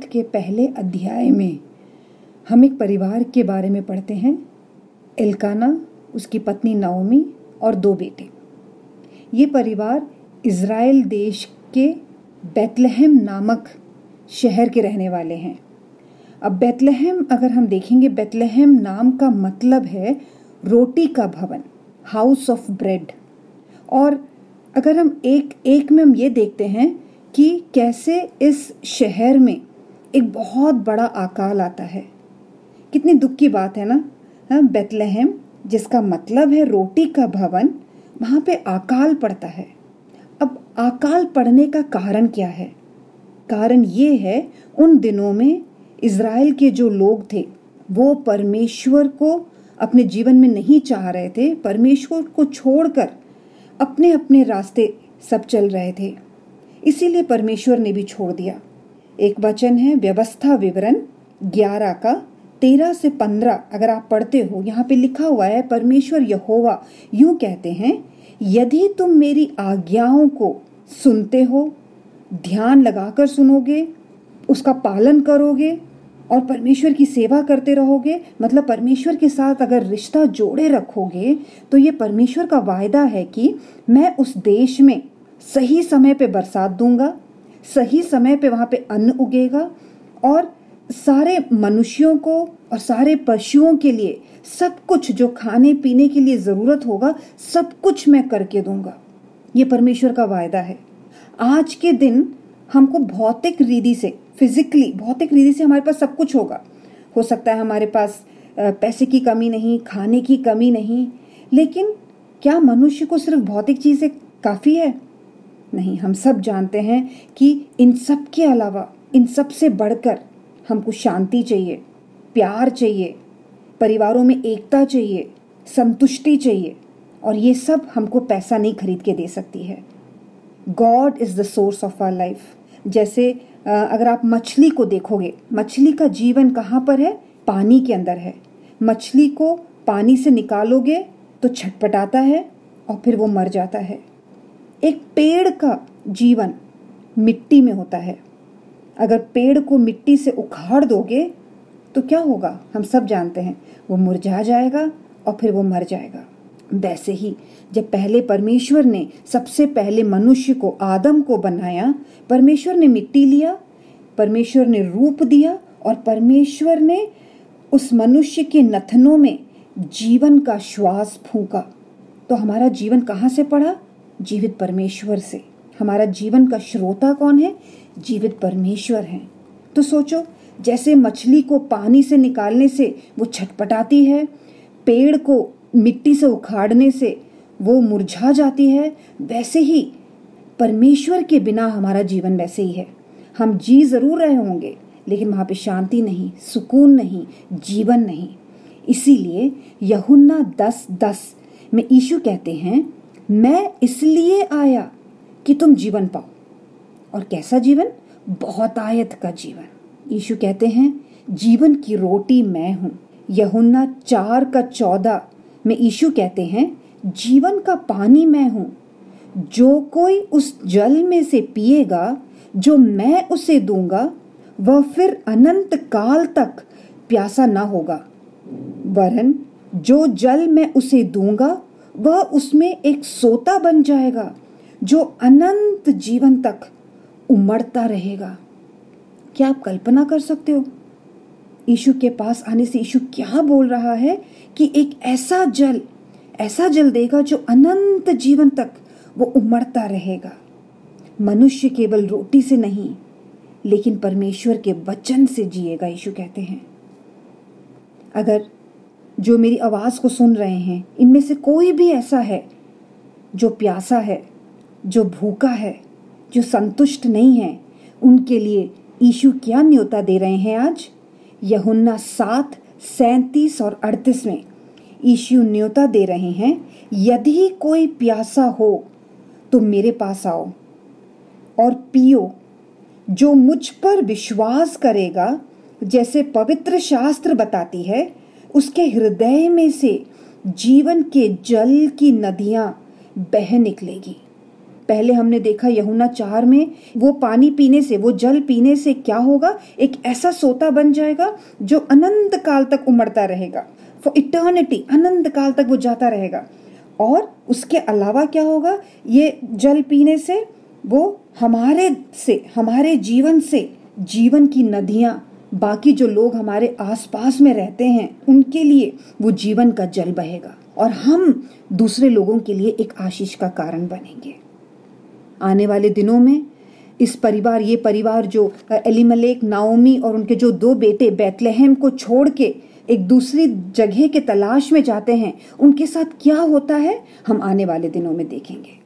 Ruth के पहले अध्याय में हम एक परिवार के बारे में पढ़ते हैं, एल्काना, उसकी पत्नी नाओमी और दो बेटे। ये परिवार इज़राइल देश के बेतलहम नामक शहर के रहने वाले हैं। अब बेतलहम, अगर हम देखेंगे, बेतलहम नाम का मतलब है रोटी का भवन हाउस ऑफ़ ब्रेड और अगर हम एक एक में हम ये देखते हैं कि कैसे इस शहर में एक बहुत बड़ा अकाल आता है। कितनी दुख की बात है ना? हाँ बेतलहम, जिसका मतलब है रोटी का भवन, वहाँ पे अकाल पड़ता है। अब अकाल पड़ने का कारण क्या है? कारण ये है, उन दिनों में इज़राइल के जो लोग थे, वो परमेश्वर को अपने जीवन में नहीं चाह रहे थे। परमेश्वर को छोड़कर अपने अपने रास्ते सब चल रहे थे। इसीलिए परमेश्वर ने भी छोड़ दिया। एक वचन है, व्यवस्था विवरण, ग्यारह का, तेरह से पंद्रह, अगर आप पढ़ते हो, यहाँ पे लिखा हुआ है, परमेश्वर यहोवा, यूँ कहते हैं, यदि तुम मेरी आज्ञाओं को सुनते हो, ध्यान लगाकर सुनोगे, उसका पालन करोगे, और परमेश्वर की सेवा करते रहोगे मतलब परमेश्वर के साथ अगर रिश्ता जोड़े रखोगे तो ये परमेश्वर का वायदा है कि मैं उस देश में सही समय पे बरसात दूँगा सही समय पे वहाँ पे अन्न उगेगा और सारे मनुष्यों को और सारे पशुओं के लिए सब कुछ जो खाने पीने के लिए ज़रूरत होगा, सब कुछ मैं करके दूँगा। ये परमेश्वर का वायदा है। आज के दिन हमको भौतिक रीति से फिजिकली भौतिक रीति से हमारे पास सब कुछ होगा। हो सकता है हमारे पास पैसे की कमी नहीं, खाने की कमी नहीं, लेकिन क्या मनुष्य को सिर्फ़ भौतिक चीज़ें काफ़ी है? नहीं, हम सब जानते हैं कि इन सब के अलावा, इन सबसे बढ़कर हमको शांति चाहिए, प्यार चाहिए, परिवारों में एकता चाहिए, संतुष्टि चाहिए, और ये सब हमको पैसा नहीं खरीद के दे सकती है। God is the source of our life जैसे अगर आप मछली को देखोगे, मछली का जीवन कहाँ पर है? पानी के अंदर है। मछली को पानी से निकालोगे तो छटपटाता है और फिर वो मर जाता है। एक पेड़ का जीवन मिट्टी में होता है। अगर पेड़ को मिट्टी से उखाड़ दोगे तो क्या होगा? हम सब जानते हैं। वो मुरझा जाएगा और फिर वो मर जाएगा। वैसे ही जब पहले परमेश्वर ने सबसे पहले मनुष्य को, आदम को बनाया, परमेश्वर ने मिट्टी लिया, परमेश्वर ने रूप दिया और परमेश्वर ने उस मनुष्य के नथनों में जीवन का श्वास फूका तो हमारा जीवन कहाँ से पड़ा? जीवित परमेश्वर से। हमारा जीवन का श्रोता कौन है? जीवित परमेश्वर है। तो सोचो, जैसे मछली को पानी से निकालने से वो छटपटाती है, पेड़ को मिट्टी से उखाड़ने से वो मुरझा जाती है, वैसे ही परमेश्वर के बिना हमारा जीवन वैसे ही है। हम जी ज़रूर रहे होंगे, लेकिन वहाँ पे शांति नहीं, सुकून नहीं, जीवन नहीं। इसीलिए यहुन्ना दस दस में ईशु कहते हैं मैं इसलिए आया कि तुम जीवन पाओ। और कैसा जीवन? बहुत आयत का जीवन। यीशु कहते हैं, जीवन की रोटी मैं हूँ। यहुन्ना चार का चौदह में यीशु कहते हैं, जीवन का पानी मैं हूँ। जो कोई उस जल में से पिएगा, जो मैं उसे दूँगा, वह फिर अनंत काल तक प्यासा ना होगा। वरन जो जल मैं उसे दूँगा वह उसमें एक सोता बन जाएगा, जो अनंत जीवन तक उमड़ता रहेगा। क्या आप कल्पना कर सकते हो? यीशु के पास आने से यीशु क्या बोल रहा है कि एक ऐसा जल ऐसा जल देगा जो अनंत जीवन तक वो उमड़ता रहेगा। मनुष्य केवल रोटी से नहीं, लेकिन परमेश्वर के वचन से जिएगा, यीशु कहते हैं। अगर जो मेरी आवाज़ को सुन रहे हैं, इनमें से कोई भी ऐसा है जो प्यासा है, जो भूखा है, जो संतुष्ट नहीं है, उनके लिए ईशु क्या न्योता दे रहे हैं आज? यहुन्ना सात, सैतीस और अड़तीस में ईशु न्योता दे रहे हैं, यदि कोई प्यासा हो तो मेरे पास आओ और पियो। जो मुझ पर विश्वास करेगा, जैसे पवित्र शास्त्र बताती है उसके हृदय में से जीवन के जल की नदियाँ बह निकलेगी। पहले हमने देखा यमुना चार में, वो पानी पीने से, वो जल पीने से क्या होगा? एक ऐसा सोता बन जाएगा जो अनंत काल तक उमड़ता रहेगा। फॉर इटर्निटी अनंत काल तक वो जाता रहेगा। और उसके अलावा क्या होगा? ये जल पीने से, वो हमारे से, हमारे जीवन से, जीवन की नदियाँ बाकी जो लोग हमारे आसपास में रहते हैं, उनके लिए वो जीवन का जल बहेगा और हम दूसरे लोगों के लिए एक आशीष का कारण बनेंगे। आने वाले दिनों में इस परिवार, ये परिवार जो एलिमलेक, नाओमी और उनके जो दो बेटे बैतलहम को छोड़ के एक दूसरी जगह के तलाश में जाते हैं, उनके साथ क्या होता है, हम आने वाले दिनों में देखेंगे।